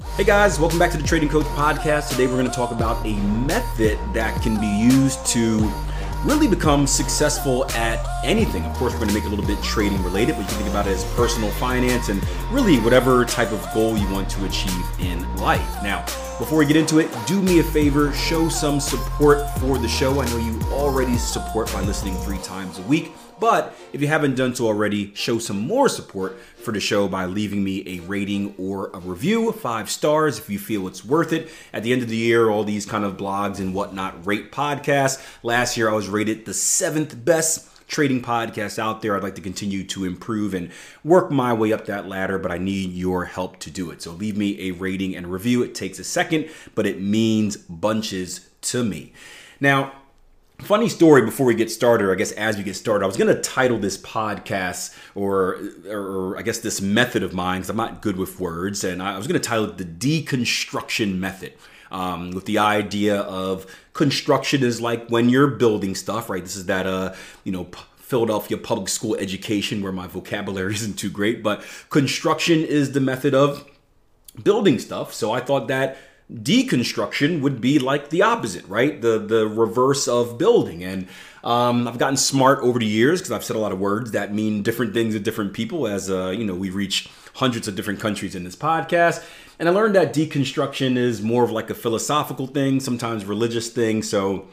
Hey guys, welcome back to the Trading Coach Podcast. Today we're going to talk about a method that can be used to really become successful at anything. Of course, we're going to make it a little bit trading related, but you can think about it as personal finance and really whatever type of goal you want to achieve in life. Now, before we get into it, do me a favor, show some support for the show. I know you already support by listening three times a week. But if you haven't done so already, show some more support for the show by leaving me a rating or a review, five stars if you feel it's worth it. At the end of the year, all these kind of blogs and whatnot rate podcasts. Last year, I was rated the seventh best trading podcast out there. I'd like to continue to improve and work my way up that ladder, but I need your help to do it. So leave me a rating and review. It takes a second, but it means bunches to me. Now, Funny story before we get started, or I guess as we get started, I was going to title this podcast or, or I guess this method of mine, because I'm not good with words, and I was going to title it the deconstruction method. Um, with the idea of construction is like when you're building stuff, right? This is that, uh, you know, Philadelphia public school education where my vocabulary isn't too great, but construction is the method of building stuff. So I thought that deconstruction would be like the opposite, right? The the reverse of building. And um, I've gotten smart over the years because I've said a lot of words that mean different things to different people. As uh, you know, we reach hundreds of different countries in this podcast, and I learned that deconstruction is more of like a philosophical thing, sometimes religious thing. So.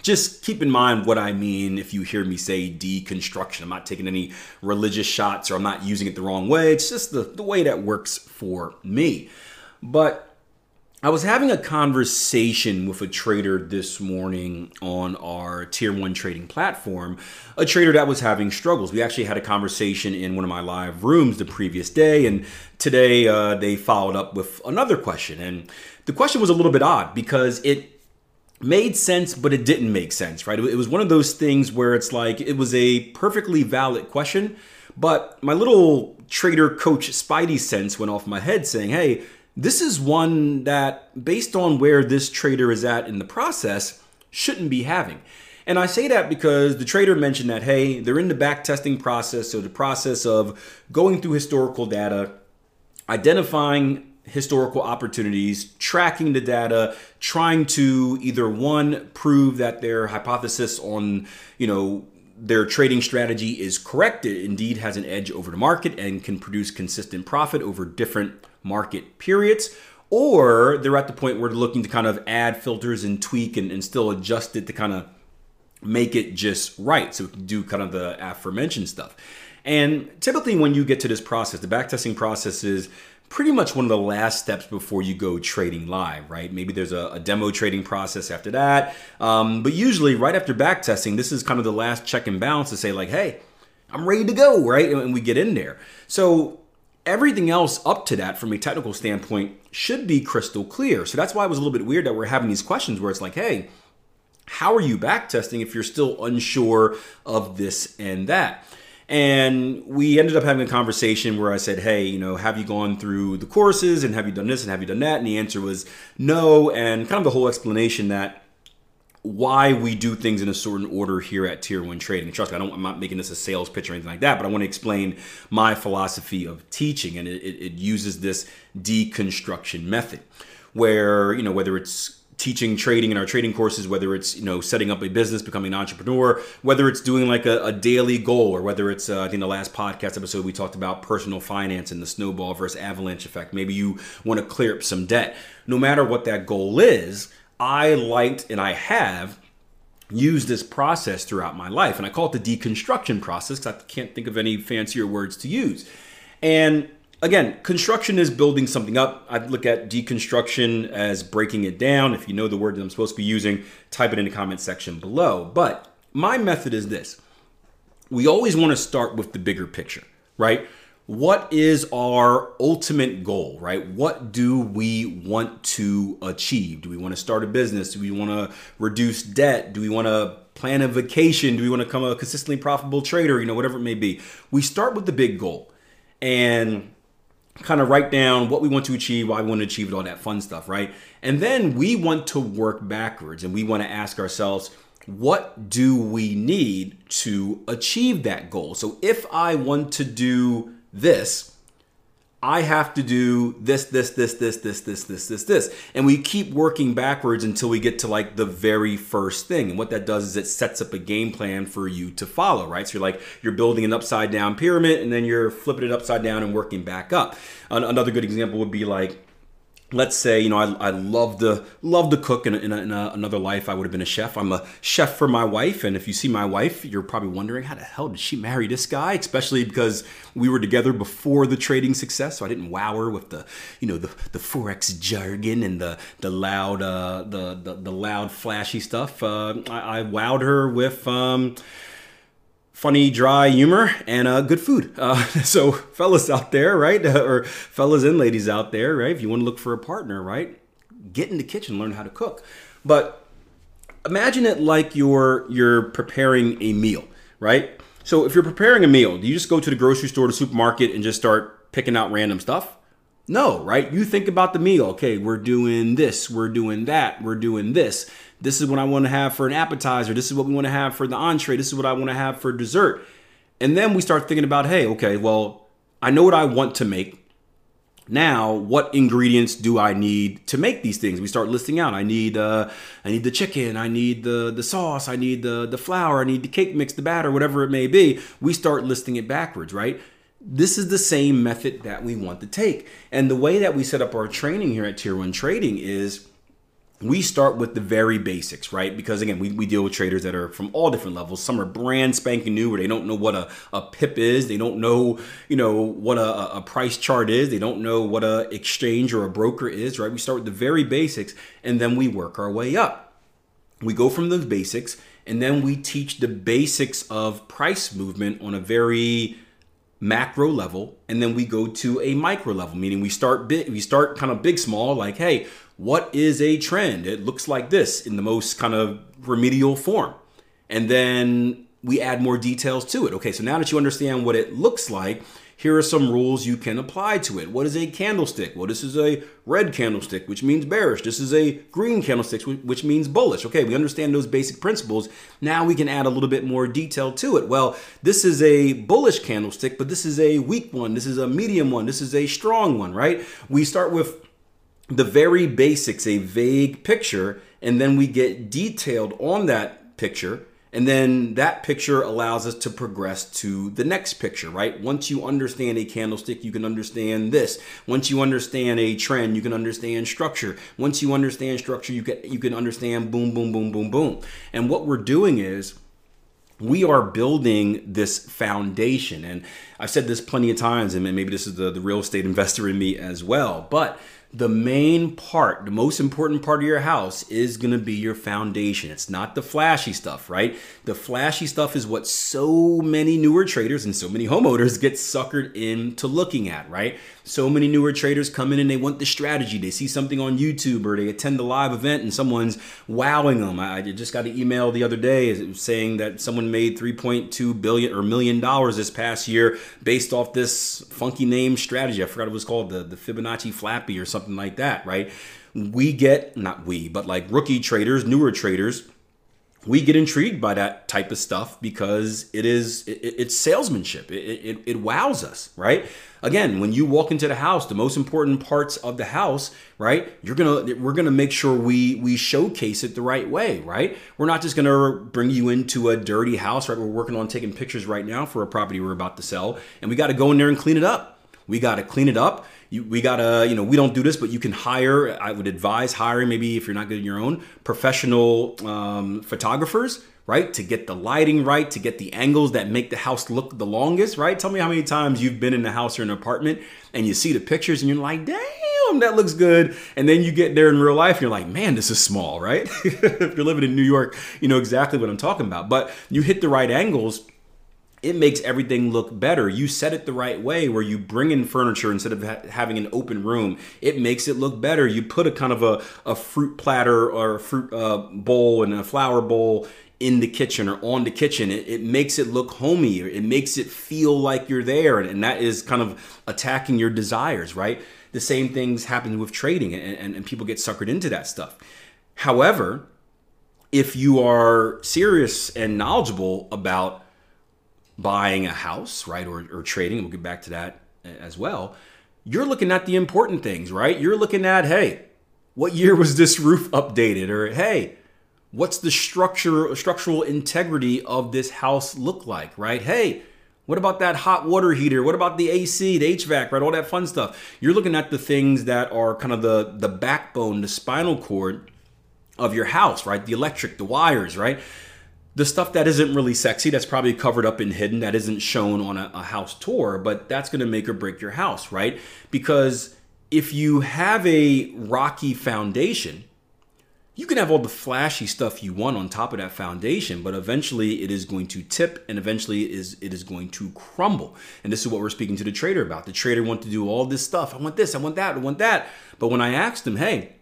Just keep in mind what I mean if you hear me say deconstruction. I'm not taking any religious shots or I'm not using it the wrong way. It's just the, the way that works for me. But I was having a conversation with a trader this morning on our tier one trading platform, a trader that was having struggles. We actually had a conversation in one of my live rooms the previous day, and today uh, they followed up with another question. And the question was a little bit odd because it made sense, but it didn't make sense, right? It was one of those things where it's like it was a perfectly valid question, but my little trader coach spidey sense went off my head saying, hey, this is one that, based on where this trader is at in the process, shouldn't be having. And I say that because the trader mentioned that, hey, they're in the back testing process. So the process of going through historical data, identifying historical opportunities, tracking the data, trying to either one, prove that their hypothesis on, you know, their trading strategy is correct, it indeed has an edge over the market and can produce consistent profit over different market periods, or they're at the point where they're looking to kind of add filters and tweak and, and still adjust it to kind of make it just right. So we can do kind of the aforementioned stuff. And typically, when you get to this process, the backtesting process is pretty much one of the last steps before you go trading live, right? Maybe there's a, a demo trading process after that. Um, but usually, right after backtesting, this is kind of the last check and balance to say, like, hey, I'm ready to go, right? And we get in there. So everything else up to that from a technical standpoint should be crystal clear. So that's why it was a little bit weird that we're having these questions where it's like, hey, how are you backtesting if you're still unsure of this and that? And we ended up having a conversation where I said, Hey, you know, have you gone through the courses and have you done this and have you done that? And the answer was no. And kind of the whole explanation that why we do things in a certain order here at Tier One Trading. Trust me, I don't, I'm not making this a sales pitch or anything like that, but I want to explain my philosophy of teaching, and it, it uses this deconstruction method, where you know whether it's teaching trading in our trading courses, whether it's you know setting up a business, becoming an entrepreneur, whether it's doing like a, a daily goal, or whether it's uh, I think the last podcast episode we talked about personal finance and the snowball versus avalanche effect. Maybe you want to clear up some debt. No matter what that goal is, I liked and I have used this process throughout my life. And I call it the deconstruction process because I can't think of any fancier words to use. And again, construction is building something up. I look at deconstruction as breaking it down. If you know the word that I'm supposed to be using, type it in the comment section below. But my method is this we always want to start with the bigger picture, right? What is our ultimate goal, right? What do we want to achieve? Do we want to start a business? Do we want to reduce debt? Do we want to plan a vacation? Do we want to become a consistently profitable trader? You know, whatever it may be. We start with the big goal and kind of write down what we want to achieve, why we want to achieve it, all that fun stuff, right? And then we want to work backwards and we want to ask ourselves, what do we need to achieve that goal? So if I want to do this, I have to do this, this, this, this, this, this, this, this, this. And we keep working backwards until we get to like the very first thing. And what that does is it sets up a game plan for you to follow, right? So you're like, you're building an upside down pyramid and then you're flipping it upside down and working back up. Another good example would be like, let's say you know I, I love to love to cook in, in, a, in a, another life i would have been a chef. I'm a chef for my wife and if you see my wife you're probably wondering how the hell did she marry this guy? Especially because we were together before the trading success so i didn't wow her with the you know the, the forex jargon and the the loud uh, the, the the loud flashy stuff. Uh, I, I wowed her with um, funny, dry humor and uh, good food. Uh, so, fellas out there, right, or fellas and ladies out there, right, if you want to look for a partner, right, get in the kitchen, learn how to cook. But imagine it like you're you're preparing a meal, right? So, if you're preparing a meal, do you just go to the grocery store, the supermarket, and just start picking out random stuff? No, right? You think about the meal. Okay, we're doing this, we're doing that, we're doing this. This is what I want to have for an appetizer. This is what we want to have for the entree. This is what I want to have for dessert. And then we start thinking about, hey, okay, well, I know what I want to make. Now, what ingredients do I need to make these things? We start listing out. I need, uh, I need the chicken. I need the the sauce. I need the the flour. I need the cake mix, the batter, whatever it may be. We start listing it backwards, right? This is the same method that we want to take. And the way that we set up our training here at Tier One Trading is we start with the very basics, right? Because again, we, we deal with traders that are from all different levels. Some are brand spanking new where they don't know what a, a pip is. They don't know, you know, what a, a price chart is. They don't know what a exchange or a broker is, right? We start with the very basics and then we work our way up. We go from those basics and then we teach the basics of price movement on a very macro level and then we go to a micro level meaning we start big we start kind of big small like hey what is a trend? It looks like this in the most kind of remedial form. And then we add more details to it. Okay, so now that you understand what it looks like, here are some rules you can apply to it. What is a candlestick? Well, this is a red candlestick, which means bearish. This is a green candlestick, which means bullish. Okay, we understand those basic principles. Now we can add a little bit more detail to it. Well, this is a bullish candlestick, but this is a weak one. This is a medium one. This is a strong one, right? We start with the very basics, a vague picture, and then we get detailed on that picture. And then that picture allows us to progress to the next picture, right? Once you understand a candlestick, you can understand this. Once you understand a trend, you can understand structure. Once you understand structure, you can you can understand boom, boom, boom, boom, boom. And what we're doing is we are building this foundation. And I've said this plenty of times, and maybe this is the, the real estate investor in me as well. But the main part, the most important part of your house is going to be your foundation. It's not the flashy stuff, right? The flashy stuff is what so many newer traders and so many homeowners get suckered into looking at, right? So many newer traders come in and they want the strategy. They see something on YouTube or they attend a live event and someone's wowing them. I just got an email the other day saying that someone made 3.2 billion or million dollars this past year based off this funky name strategy. I forgot it was called, the, the Fibonacci Flappy or something something like that, right? We get, not we, but like rookie traders, newer traders, we get intrigued by that type of stuff because it is it, it's salesmanship. It, it, it wows us right? Again when you walk into the house the most important parts of the house right you're gonna we're gonna make sure we we showcase it the right way right? We're not just gonna bring you into a dirty house right? We're working on taking pictures right now for a property we're about to sell and we got to go in there and clean it up. We got to clean it up you, we gotta, you know, we don't do this, but you can hire. I would advise hiring maybe if you're not good in your own professional um, photographers, right, to get the lighting right, to get the angles that make the house look the longest, right. Tell me how many times you've been in a house or an apartment and you see the pictures and you're like, damn, that looks good, and then you get there in real life and you're like, man, this is small, right? if you're living in New York, you know exactly what I'm talking about. But you hit the right angles it makes everything look better. You set it the right way where you bring in furniture instead of ha- having an open room. It makes it look better. You put a kind of a, a fruit platter or a fruit uh, bowl and a flower bowl in the kitchen or on the kitchen. It, it, makes it look homey. It makes it feel like you're there. And, and, that is kind of attacking your desires, right? The same things happen with trading and, and, and people get suckered into that stuff. However, if you are serious and knowledgeable about buying a house, right, or, or trading, we'll get back to that as well, you're looking at the important things, right? You're looking at, hey, what year was this roof updated? Or hey, what's the structure structural integrity of this house look like, right? Hey, what about that hot water heater? What about the AC, the HVAC, right? All that fun stuff. You're looking at the things that are kind of the the backbone, the spinal cord of your house, right? The electric, the wires, right? The stuff that isn't really sexy, that's probably covered up and hidden, that isn't shown on a, a house tour, but that's going to make or break your house, right? Because if you have a rocky foundation, you can have all the flashy stuff you want on top of that foundation, but eventually it is going to tip and eventually it is it is going to crumble. And this is what we're speaking to the trader about. The trader wants to do all this stuff. I want this, I want that, I want that. But when I asked him, hey,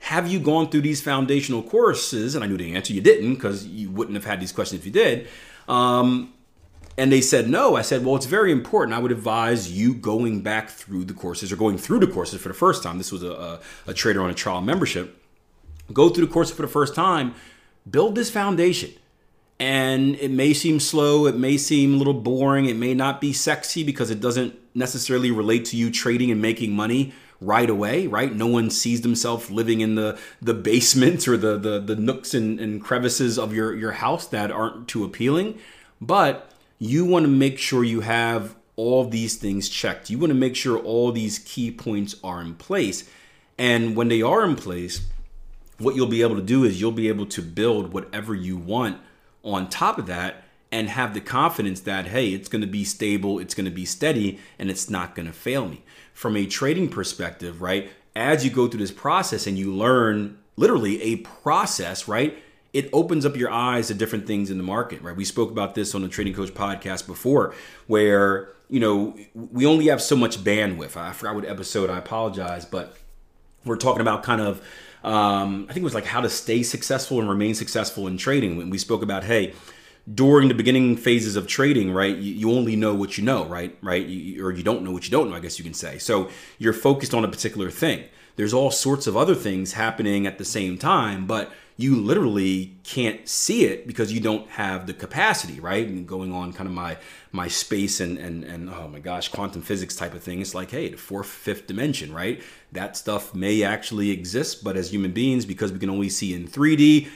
have you gone through these foundational courses? And I knew the answer you didn't because you wouldn't have had these questions if you did. Um, and they said no. I said, well, it's very important. I would advise you going back through the courses or going through the courses for the first time. This was a, a, a trader on a trial membership. Go through the course for the first time, build this foundation. And it may seem slow, it may seem a little boring, it may not be sexy because it doesn't necessarily relate to you trading and making money right away, right? No one sees themselves living in the the basement or the the, the nooks and, and crevices of your, your house that aren't too appealing. But you want to make sure you have all these things checked. You want to make sure all these key points are in place. And when they are in place, what you'll be able to do is you'll be able to build whatever you want on top of that and have the confidence that, hey, it's going to be stable, it's going to be steady, and it's not going to fail me from a trading perspective, right? As you go through this process and you learn literally a process, right? It opens up your eyes to different things in the market, right? We spoke about this on the Trading Coach podcast before, where, you know, we only have so much bandwidth. I forgot what episode, I apologize, but we're talking about kind of, um, I think it was like how to stay successful and remain successful in trading. When we spoke about, hey, during the beginning phases of trading, right, you, you only know what you know, right, right, you, or you don't know what you don't know, I guess you can say. So you're focused on a particular thing. There's all sorts of other things happening at the same time, but you literally can't see it because you don't have the capacity, right? And going on kind of my my space and and and oh my gosh, quantum physics type of thing. It's like, hey, the fourth, fifth dimension, right? That stuff may actually exist, but as human beings, because we can only see in 3D,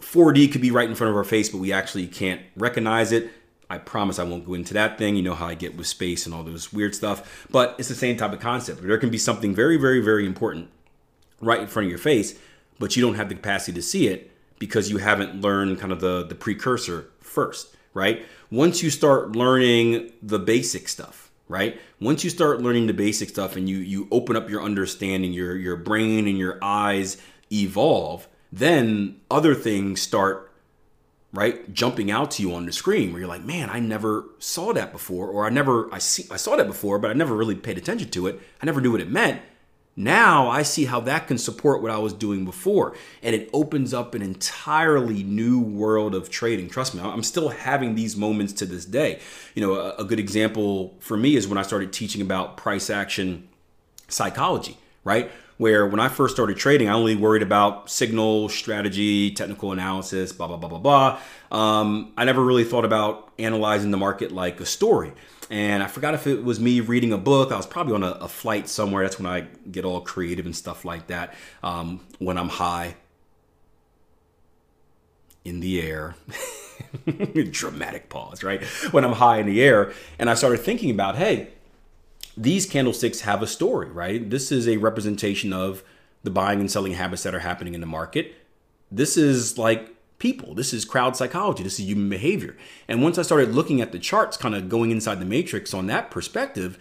4D could be right in front of our face, but we actually can't recognize it. I promise I won't go into that thing. You know how I get with space and all those weird stuff. But it's the same type of concept. There can be something very, very, very important right in front of your face, but you don't have the capacity to see it because you haven't learned kind of the, the precursor first, right? Once you start learning the basic stuff, right? Once you start learning the basic stuff and you you open up your understanding, your your brain and your eyes evolve, then other things start right jumping out to you on the screen where you're like man i never saw that before or i never i see i saw that before but i never really paid attention to it. I never knew what it meant. Now i see how that can support what i was doing before and it opens up an entirely new world of trading. Trust me i'm still having these moments to this day. You know a, good example for me is when i started teaching about price action psychology right where when I first started trading, I only worried about signal, strategy, technical analysis, blah, blah, blah, blah, blah. Um, I never really thought about analyzing the market like a story. And I forgot if it was me reading a book. I was probably on a, a flight somewhere. That's when I get all creative and stuff like that. Um, when I'm high in the air. Dramatic pause, right? When I'm high in the air. And I started thinking about, hey, these candlesticks have a story, right? This is a representation of the buying and selling habits that are happening in the market. This is like people. This is crowd psychology. This is human behavior. And once I started looking at the charts, kind of going inside the matrix on that perspective,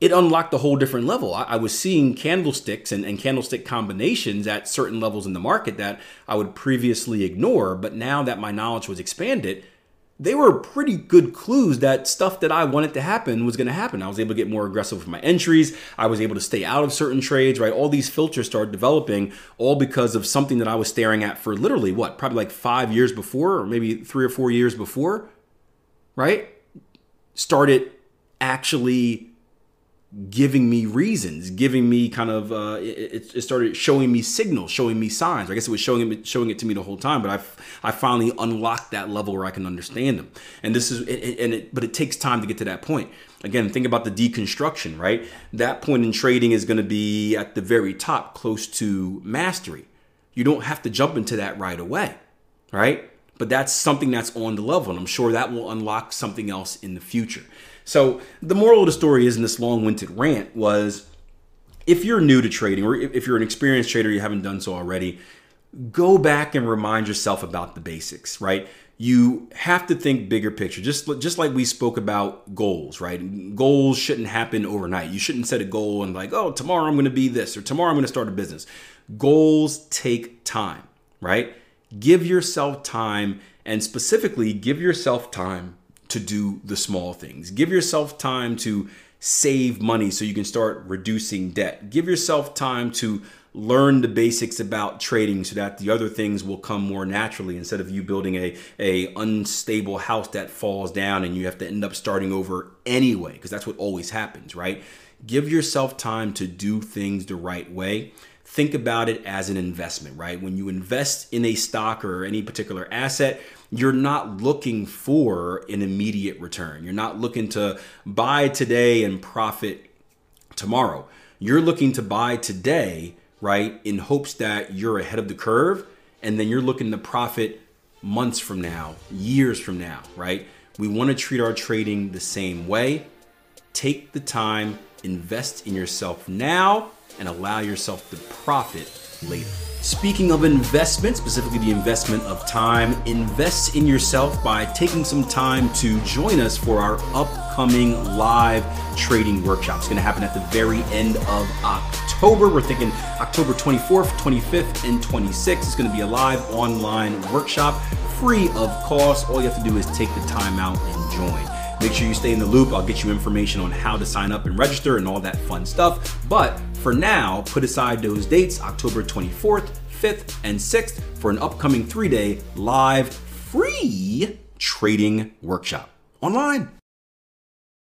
it unlocked a whole different level. I, I was seeing candlesticks and, and, candlestick combinations at certain levels in the market that I would previously ignore. But now that my knowledge was expanded, they were pretty good clues that stuff that I wanted to happen was going to happen. I was able to get more aggressive with my entries. I was able to stay out of certain trades, right? All these filters started developing all because of something that I was staring at for literally what, probably like five years before, or maybe three or four years before, right? Started actually giving me reasons, giving me kind of uh, it, it, started showing me signals, showing me signs. I guess it was showing it showing it to me the whole time, but I I finally unlocked that level where I can understand them. And this is it, and it, but it takes time to get to that point. Again, think about the deconstruction, right? That point in trading is going to be at the very top, close to mastery. You don't have to jump into that right away, right? But that's something that's on the level, and I'm sure that will unlock something else in the future. So the moral of the story is in this long-winded rant was if you're new to trading or if you're an experienced trader, you haven't done so already, go back and remind yourself about the basics, right? You have to think bigger picture. Just just like we spoke about goals, right? Goals shouldn't happen overnight. You shouldn't set a goal and like, "Oh, tomorrow I'm going to be this or tomorrow I'm going to start a business." Goals take time, right? Give yourself time and specifically give yourself time to do the small things. Give yourself time to save money so you can start reducing debt. Give yourself time to learn the basics about trading so that the other things will come more naturally instead of you building a, a unstable house that falls down and you have to end up starting over anyway because that's what always happens right give yourself time to do things the right way think about it as an investment right when you invest in a stock or any particular asset you're not looking for an immediate return. You're not looking to buy today and profit tomorrow. You're looking to buy today, right, in hopes that you're ahead of the curve, and then you're looking to profit months from now, years from now, right? We want to treat our trading the same way. Take the time, invest in yourself now, and allow yourself to profit later. Speaking of investment, specifically the investment of time, invest in yourself by taking some time to join us for our upcoming live trading workshop. It's going to happen at the very end of October. We're thinking October 24th, 25th, and 26th. It's going to be a live online workshop, free of cost. All you have to do is take the time out and join. Make sure you stay in the loop. I'll get you information on how to sign up and register and all that fun stuff. But for now, put aside those dates October 24th, 5th, and 6th for an upcoming three day live free trading workshop online.